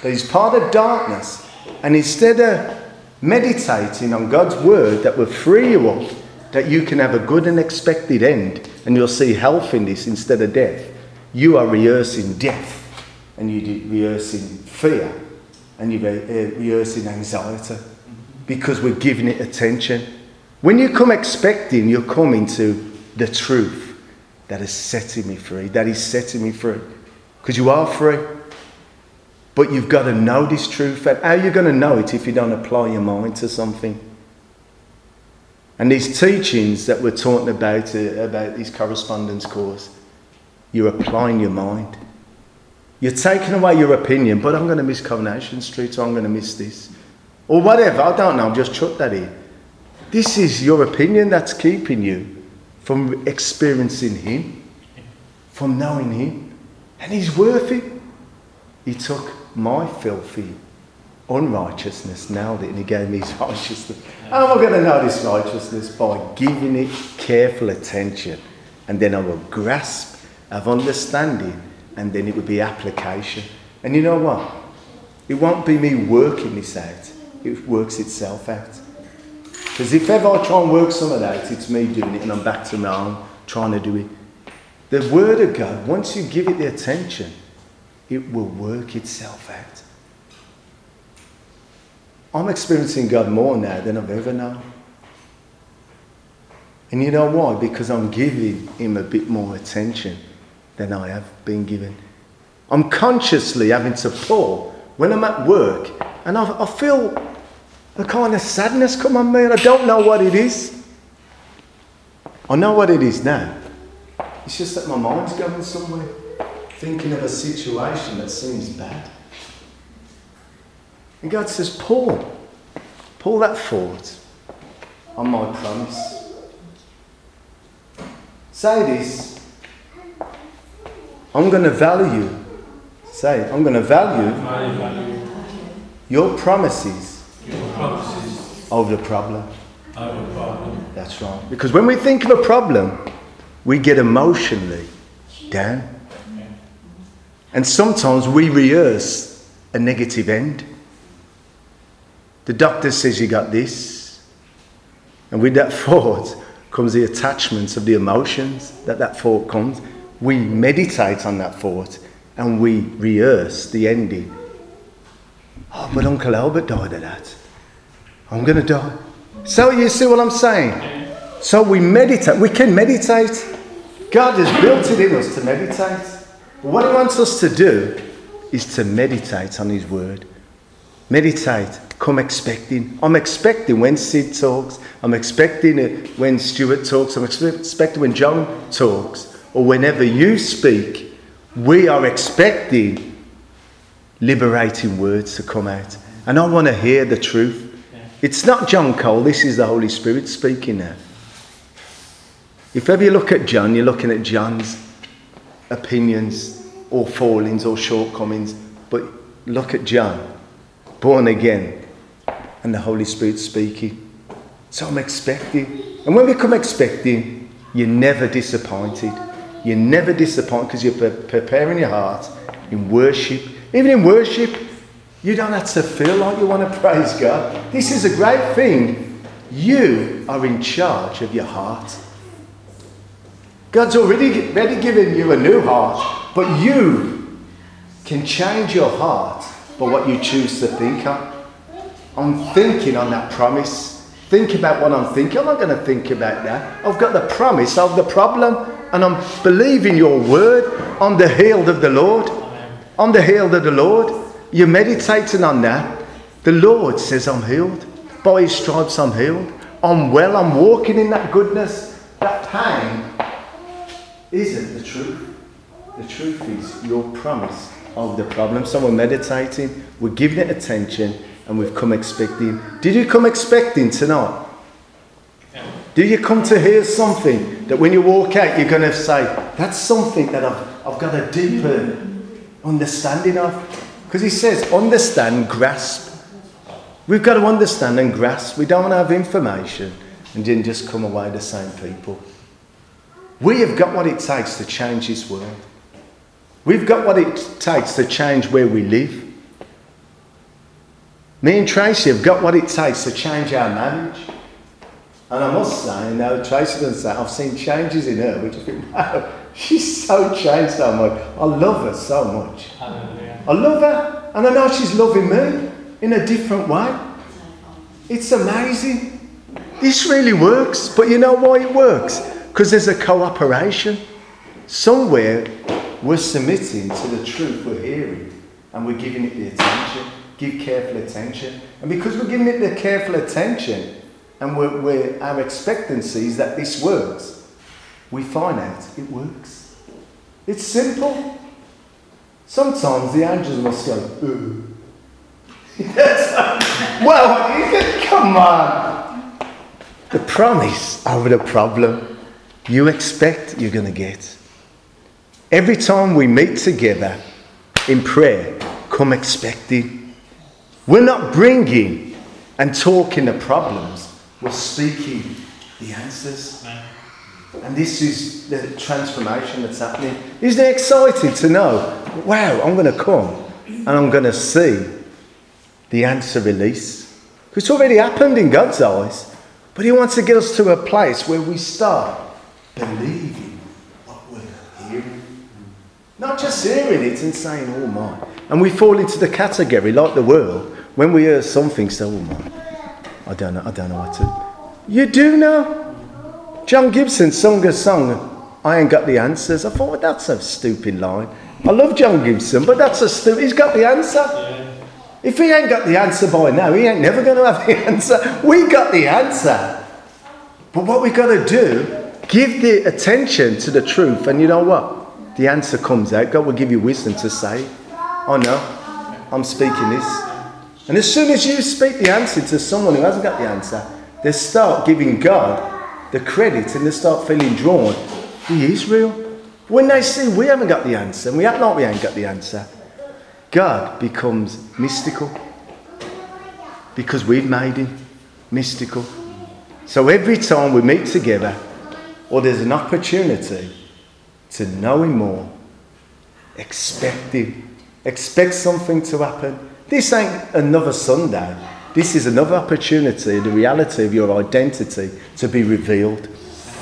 that is part of darkness. And instead of meditating on God's word that will free you up, that you can have a good and expected end, and you'll see health in this instead of death, you are rehearsing death, and you're rehearsing fear, and you're uh, rehearsing anxiety because we're giving it attention. When you come expecting, you're coming to the truth that is setting me free, that is setting me free. Because you are free. But you've got to know this truth. And how are you going to know it if you don't apply your mind to something? And these teachings that we're talking about, uh, about this correspondence course, you're applying your mind. You're taking away your opinion, but I'm going to miss Coronation Street, or I'm going to miss this. Or whatever, I don't know, just chuck that in. This is your opinion that's keeping you from experiencing Him, from knowing Him. And He's worth it. He took my filthy unrighteousness, nailed it, and He gave me His [LAUGHS] righteousness. How am I going to know this righteousness? By giving it careful attention. And then I will grasp of understanding, and then it will be application. And you know what? It won't be me working this out, it works itself out. Because if ever I try and work some of that, it's me doing it and I'm back to my own trying to do it. The Word of God, once you give it the attention, it will work itself out. I'm experiencing God more now than I've ever known. And you know why? Because I'm giving Him a bit more attention than I have been given. I'm consciously having to pull when I'm at work and I, I feel a kind of sadness come on me and I don't know what it is. I know what it is now. It's just that my mind's going somewhere, thinking of a situation that seems bad. And God says, Paul, pull that thought on my promise. Say this. I'm going to value, say, I'm going to value your promises over the problem. That's right. Because when we think of a problem, we get emotionally down. And sometimes we rehearse a negative end. The doctor says you got this. And with that [LAUGHS] thought comes the attachments of the emotions that that thought comes. We meditate on that thought and we rehearse the ending. Oh, but Uncle Albert died of that. I'm going to die. So you see what I'm saying? So we meditate. We can meditate. God has built it in us to meditate. What He wants us to do is to meditate on His Word. Meditate. Come expecting. I'm expecting when Sid talks. I'm expecting it when Stuart talks. I'm expecting when John talks. Or whenever you speak, we are expecting liberating words to come out. And I want to hear the truth. It's not John Cole, this is the Holy Spirit speaking now. If ever you look at John, you're looking at John's opinions or fallings or shortcomings, but look at John, born again, and the Holy Spirit speaking. So I'm expecting. And when we come expecting, you're never disappointed. You're never disappointed because you're preparing your heart in worship. Even in worship, you don't have to feel like you want to praise God. This is a great thing. You are in charge of your heart. God's already, already given you a new heart, but you can change your heart by what you choose to think on. I'm thinking on that promise. Think about what I'm thinking. I'm not going to think about that. I've got the promise of the problem, and I'm believing your word. I'm the healed of the Lord. I'm the healed of the Lord. You're meditating on that. The Lord says, I'm healed. By his stripes, I'm healed. I'm well. I'm walking in that goodness. That pain isn't the truth. The truth is your promise of the problem. So we're meditating, we're giving it attention, and we've come expecting. Did you come expecting tonight? Do you come to hear something that when you walk out, you're going to say, That's something that I've, I've got a deeper understanding of? Because he says, understand, grasp. We've got to understand and grasp. We don't want to have information and then just come away the same people. We have got what it takes to change this world. We've got what it takes to change where we live. Me and Tracy have got what it takes to change our marriage. And I must say, now Tracy doesn't say, I've seen changes in her, which I think, wow, [LAUGHS] she's so changed so much. I love her so much. Hallelujah. I love her, and I know she's loving me in a different way. It's amazing. This really works. But you know why it works? Because there's a cooperation. Somewhere we're submitting to the truth we're hearing and we're giving it the attention. Give careful attention. And because we're giving it the careful attention and we're, we're, our expectancy is that this works, we find out it works. It's simple. Sometimes the angels must go, ooh. [LAUGHS] well, you [LAUGHS] can, come on. The promise over the problem you expect you're going to get. Every time we meet together in prayer, come expecting. We're not bringing and talking the problems, we're speaking the answers. And this is the transformation that's happening. Isn't it exciting to know, wow, I'm going to come and I'm going to see the answer release? It's already happened in God's eyes, but He wants to get us to a place where we start believing what we're hearing. Not just hearing it and saying, oh my. And we fall into the category, like the world, when we hear something, say, oh my, I don't know, I don't know what to. You do know. John Gibson sung a song, I ain't got the answers. I thought, well, that's a stupid line. I love John Gibson, but that's a stupid, he's got the answer. Yeah. If he ain't got the answer by now, he ain't never going to have the [LAUGHS] answer. We got the answer. But what we got to do, give the attention to the truth, and you know what? The answer comes out. God will give you wisdom to say, Oh no, I'm speaking this. And as soon as you speak the answer to someone who hasn't got the answer, they start giving God the credit and they start feeling drawn. He is real. When they see we haven't got the answer and we act like we ain't got the answer, God becomes mystical because we've made him mystical. So every time we meet together or there's an opportunity to know him more, expect him, expect something to happen. This ain't another Sunday. This is another opportunity, the reality of your identity to be revealed.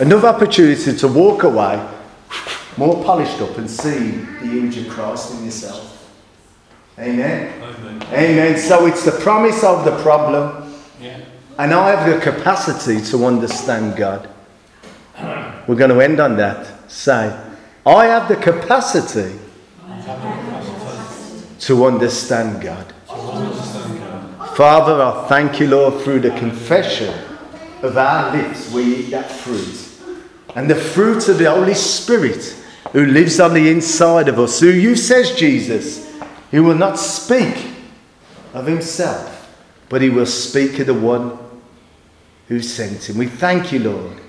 Another opportunity to walk away more polished up and see the image of Christ in yourself. Amen. Amen. Amen. So it's the promise of the problem. Yeah. And I have the capacity to understand God. We're going to end on that. Say, I have the capacity to understand God. Father, I thank you, Lord, through the confession of our lips, we eat that fruit. And the fruit of the Holy Spirit who lives on the inside of us, who you says, Jesus, he will not speak of himself, but he will speak of the one who sent him. We thank you, Lord,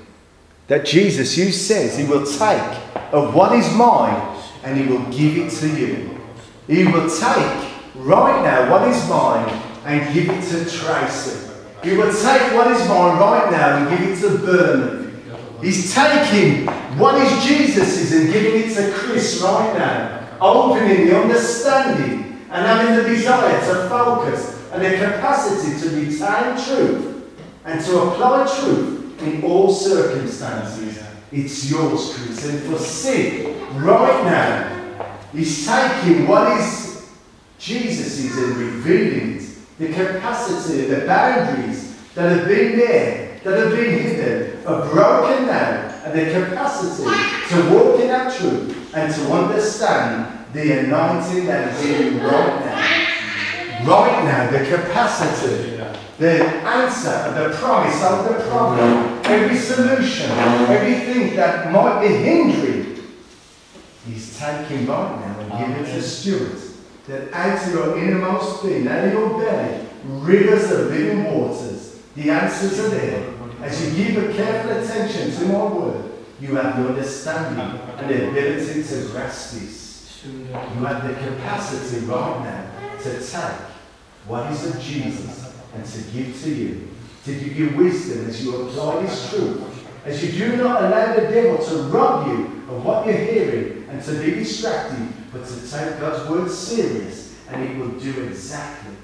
that Jesus, you says, he will take of what is mine and he will give it to you. He will take right now what is mine and give it to Tracy. He will take what is mine right now and give it to Bernard. He's taking what is Jesus's and giving it to Chris right now, opening the understanding and having the desire to focus and the capacity to retain truth and to apply truth in all circumstances. It's yours, Chris. And for Sid, right now, he's taking what is Jesus's and revealing the capacity, the boundaries that have been there, that have been hidden, are broken now, and the capacity to walk in that truth and to understand the anointing that is in you right now. Right now, the capacity, the answer, the promise of the problem, every solution, everything that might be hindering, he's taking right now and giving to Stuart that out of your innermost being, out of your belly, rivers of living waters. The answers are there. As you give a careful attention to my word, you have the understanding and the ability to grasp this. You have the capacity right now to take what is of Jesus and to give to you. To give you wisdom as you apply this truth. As you do not allow the devil to rob you of what you're hearing and to be distracted, but to take God's word serious, and it will do exactly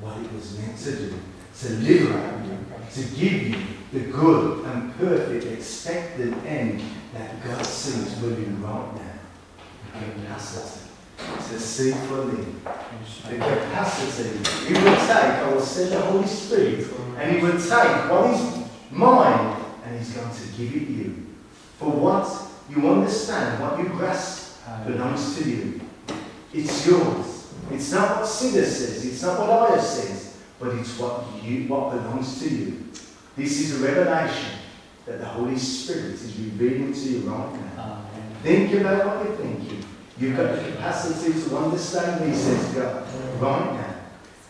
what it was meant to do to liberate you, to give you the good and perfect expected end that God sees within right now. The capacity to see fully. The capacity. You will take, I will send the Holy Spirit And he will take what is mine and he's going to give it you. For what you understand, what you grasp belongs to you. It's yours. It's not what Siddur says, it's not what Aya says, but it's what you what belongs to you. This is a revelation that the Holy Spirit is revealing to you right now. Think about what you're thinking. You've got the capacity to understand these says God right now.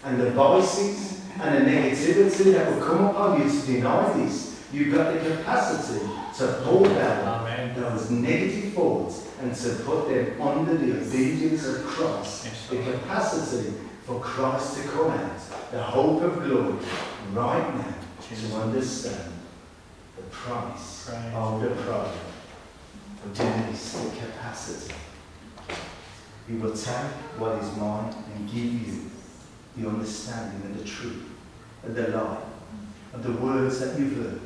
And the voices and the negativity that will come upon you to deny this, you've got the capacity to pull down Amen. those negative thoughts and to put them under the obedience of Christ. Yes, The capacity for Christ to come out, the hope of glory, right now, to understand the price Praise of the doing this, the capacity. He will take what is mine and give you the understanding and the truth and the light and the words that you've heard,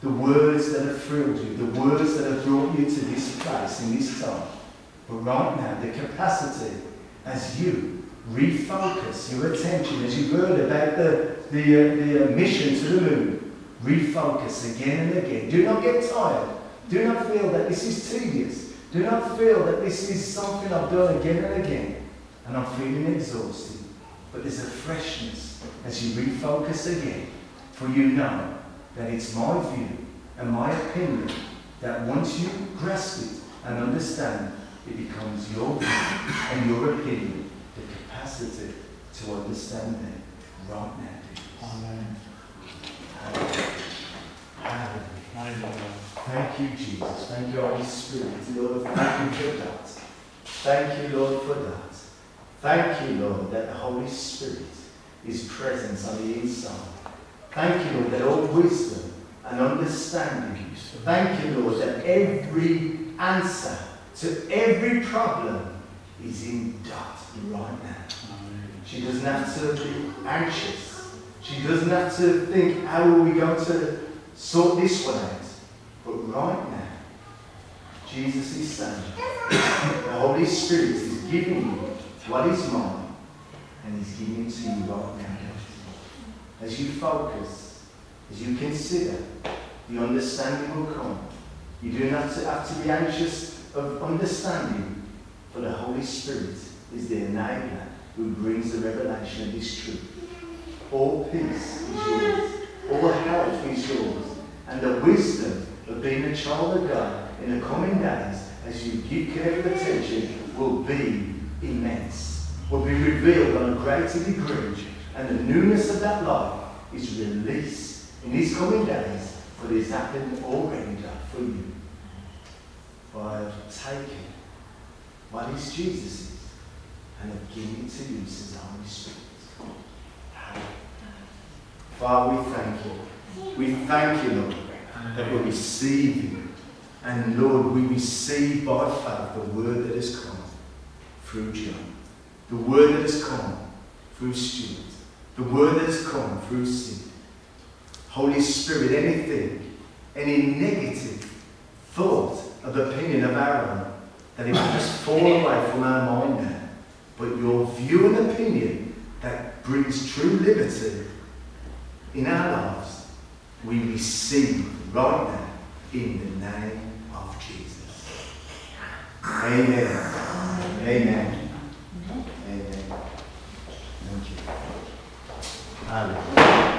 the words that have thrilled you, the words that have brought you to this place in this time. But right now, the capacity as you refocus your attention, as you've heard about the, the, uh, the uh, mission to the moon, refocus again and again. Do not get tired. Do not feel that this is tedious. Do not feel that this is something I've done again and again and I'm feeling exhausted. But there's a freshness as you refocus again. For you know that it's my view and my opinion that once you grasp it and understand, it becomes your view and your opinion, the capacity to understand it right now. Amen. Hallelujah. Hallelujah. Hallelujah. Thank you, Jesus. Thank you, Holy Spirit. Lord, thank you for that. Thank you, Lord, for that. Thank you, Lord, that the Holy Spirit is present on the inside. Thank you, Lord, that all wisdom and understanding. Thank you, Lord, that every answer to every problem is in dot right now. She doesn't have to be anxious. She doesn't have to think, how are we going to sort this one out? But right now, Jesus is saying, the Holy Spirit is giving you what is mine, and He's giving it to you right now. As you focus, as you consider, the understanding will come. You do not have to, be anxious of understanding, for the Holy Spirit is the enabler who brings the revelation of this truth. All peace is yours. All health is yours. And the wisdom of being a child of God in the coming days, as you give careful attention, will be immense. Will be revealed on a greater degree. And the newness of that life is released in these coming days, for it's happened already God for you. Have taken what is Jesus' and have given it to you, the Holy Spirit. Father, we thank you. We thank you, Lord, that we receive you. And Lord, we receive by faith the word that has come through John, the word that has come through Stuart, the word has come through Sid. Holy Spirit, anything, any negative thought of opinion of our own, that it will just fall away from our mind now. But your view and opinion that brings true liberty in our lives, we receive right now in the name of Jesus. Amen. Amen. Amen.